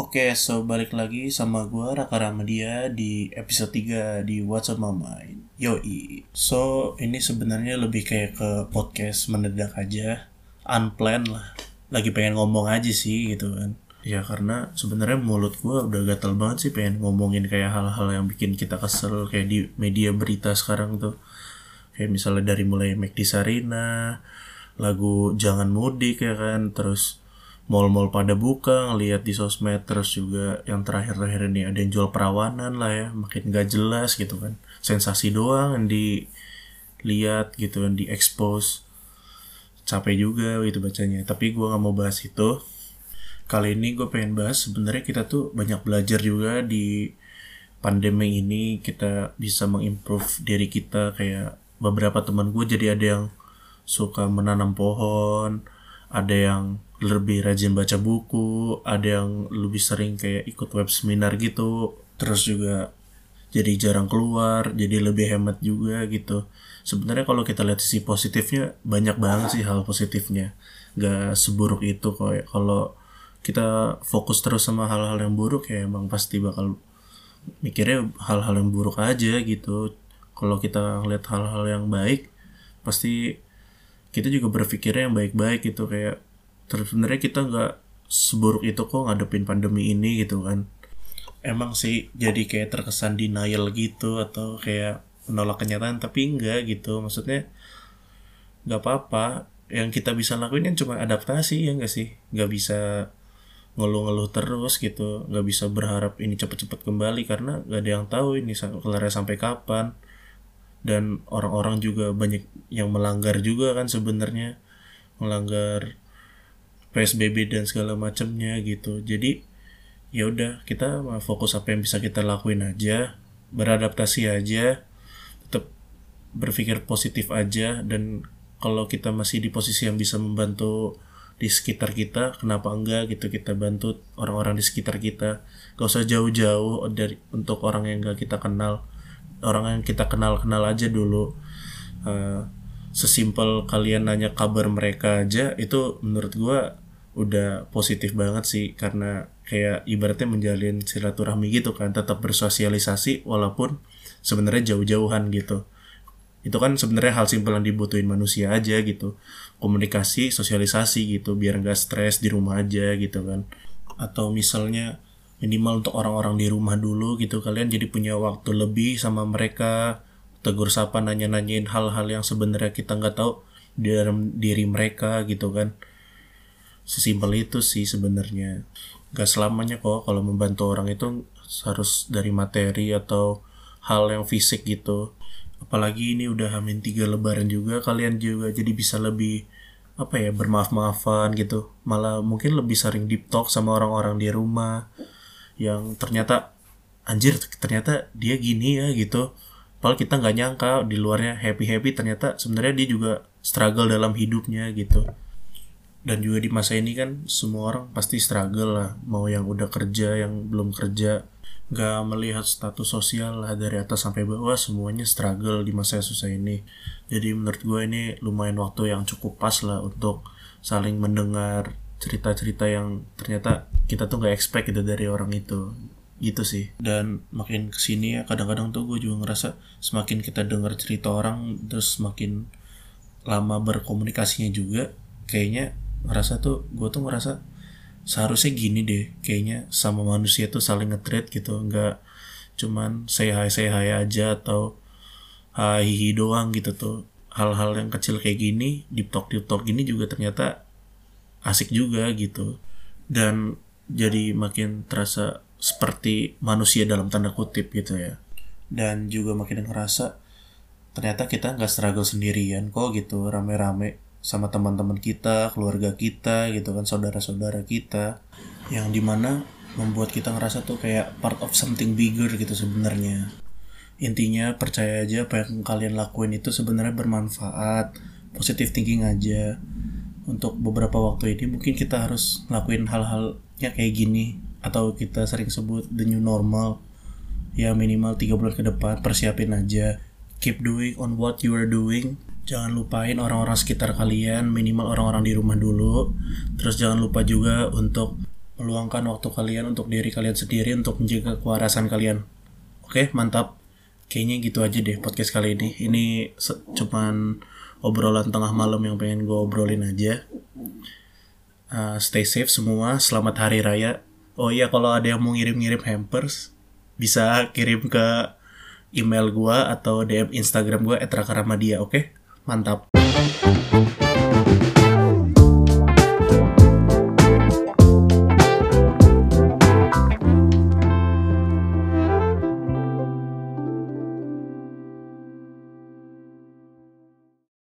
Oke, so balik lagi sama gue Raka Ramadia di episode 3 di What's on My Mind. Yoi. So, ini sebenarnya lebih kayak ke podcast mendadak aja, unplanned lah. Lagi pengen ngomong aja sih gitu kan. Ya karena sebenarnya mulut gue udah gatel banget sih pengen ngomongin kayak hal-hal yang bikin kita kesel kayak di media berita sekarang tuh. Kayak misalnya dari mulai McD Sarina, lagu Jangan Mudik ya kan, terus mall-mall pada buka ngelihat di sosmed terus juga yang terakhir-terakhir ini ada yang jual perawanan lah ya makin gak jelas gitu kan. Sensasi doang yang dilihat gitu yang diekspos capek juga gitu bacanya. Tapi gue nggak mau bahas itu. Kali ini gue pengen bahas sebenarnya kita tuh banyak belajar juga di pandemi ini. Kita bisa mengimprove diri kita. Kayak beberapa teman gue jadi ada yang suka menanam pohon ada yang lebih rajin baca buku, ada yang lebih sering kayak ikut web seminar gitu, terus juga jadi jarang keluar, jadi lebih hemat juga gitu. Sebenarnya kalau kita lihat sisi positifnya banyak banget sih hal positifnya, gak seburuk itu kok. Ya. Kalau kita fokus terus sama hal-hal yang buruk ya emang pasti bakal mikirnya hal-hal yang buruk aja gitu. Kalau kita lihat hal-hal yang baik, pasti kita juga berpikirnya yang baik-baik gitu kayak terus sebenarnya kita nggak seburuk itu kok ngadepin pandemi ini gitu kan. Emang sih jadi kayak terkesan denial gitu atau kayak menolak kenyataan tapi enggak gitu. Maksudnya nggak apa-apa. Yang kita bisa lakuin kan cuma adaptasi ya enggak sih? Nggak bisa ngeluh-ngeluh terus gitu. Nggak bisa berharap ini cepet-cepet kembali karena nggak ada yang tahu ini kelarnya sampai kapan. Dan orang-orang juga banyak yang melanggar juga kan sebenarnya. Melanggar PSBB dan segala macamnya gitu. Jadi ya udah kita fokus apa yang bisa kita lakuin aja beradaptasi aja tetap berpikir positif aja dan kalau kita masih di posisi yang bisa membantu di sekitar kita kenapa enggak gitu kita bantu orang-orang di sekitar kita. Gak usah jauh-jauh dari untuk orang yang gak kita kenal orang yang kita kenal kenal aja dulu. Uh, sesimpel kalian nanya kabar mereka aja itu menurut gue udah positif banget sih. Karena kayak ibaratnya menjalin silaturahmi gitu kan tetap bersosialisasi walaupun sebenarnya jauh-jauhan gitu. Itu kan sebenarnya hal simpel yang dibutuhin manusia aja gitu. Komunikasi sosialisasi gitu biar nggak stres di rumah aja gitu kan. Atau misalnya minimal untuk orang-orang di rumah dulu gitu kalian jadi punya waktu lebih sama mereka tegur sapa nanya-nanyain hal-hal yang sebenarnya kita nggak tahu di dalam diri mereka gitu kan. Sesimpel itu sih sebenarnya. Gak selamanya kok kalau membantu orang itu harus dari materi atau hal yang fisik gitu. Apalagi ini udah hamin tiga lebaran juga kalian juga jadi bisa lebih apa ya bermaaf-maafan gitu. Malah mungkin lebih sering deep talk sama orang-orang di rumah yang ternyata anjir ternyata dia gini ya gitu padahal kita nggak nyangka di luarnya happy happy ternyata sebenarnya dia juga struggle dalam hidupnya gitu. Dan juga di masa ini kan semua orang pasti struggle lah. Mau yang udah kerja yang belum kerja nggak melihat status sosial lah dari atas sampai bawah semuanya struggle di masa susah ini. Jadi menurut gue ini lumayan waktu yang cukup pas lah untuk saling mendengar cerita-cerita yang ternyata kita tuh nggak expect gitu dari orang itu gitu sih. Dan makin ke sini ya kadang-kadang tuh gue juga ngerasa semakin kita dengar cerita orang terus semakin lama berkomunikasinya juga kayaknya ngerasa tuh gue tuh ngerasa seharusnya gini deh kayaknya sama manusia tuh saling ngetreat gitu nggak cuman say hi say hi aja atau hi doang gitu tuh. Hal-hal yang kecil kayak gini deep talk deep talk gini juga ternyata asik juga gitu. Dan jadi makin terasa seperti manusia dalam tanda kutip gitu ya dan juga makin ngerasa ternyata kita nggak struggle sendirian kok gitu rame-rame sama teman-teman kita, keluarga kita gitu kan, saudara-saudara kita yang di mana membuat kita ngerasa tuh kayak part of something bigger gitu sebenarnya. Intinya percaya aja apa yang kalian lakuin itu sebenarnya bermanfaat, positive thinking aja. Untuk beberapa waktu ini mungkin kita harus lakuin hal-hal ya kayak gini atau kita sering sebut the new normal. Ya minimal tiga bulan ke depan persiapin aja. Keep doing on what you are doing jangan lupain orang-orang sekitar kalian minimal orang-orang di rumah dulu terus jangan lupa juga untuk meluangkan waktu kalian untuk diri kalian sendiri untuk menjaga kewarasan kalian. Oke, mantap. Kayaknya gitu aja deh podcast kali ini. Ini cuman obrolan tengah malam yang pengen gue obrolin aja. Uh, stay safe semua. Selamat Hari Raya. Oh iya, kalau ada yang mau ngirim-ngirim hampers, bisa kirim ke email gue atau DM Instagram gue @rakaramadia. Oke, mantap.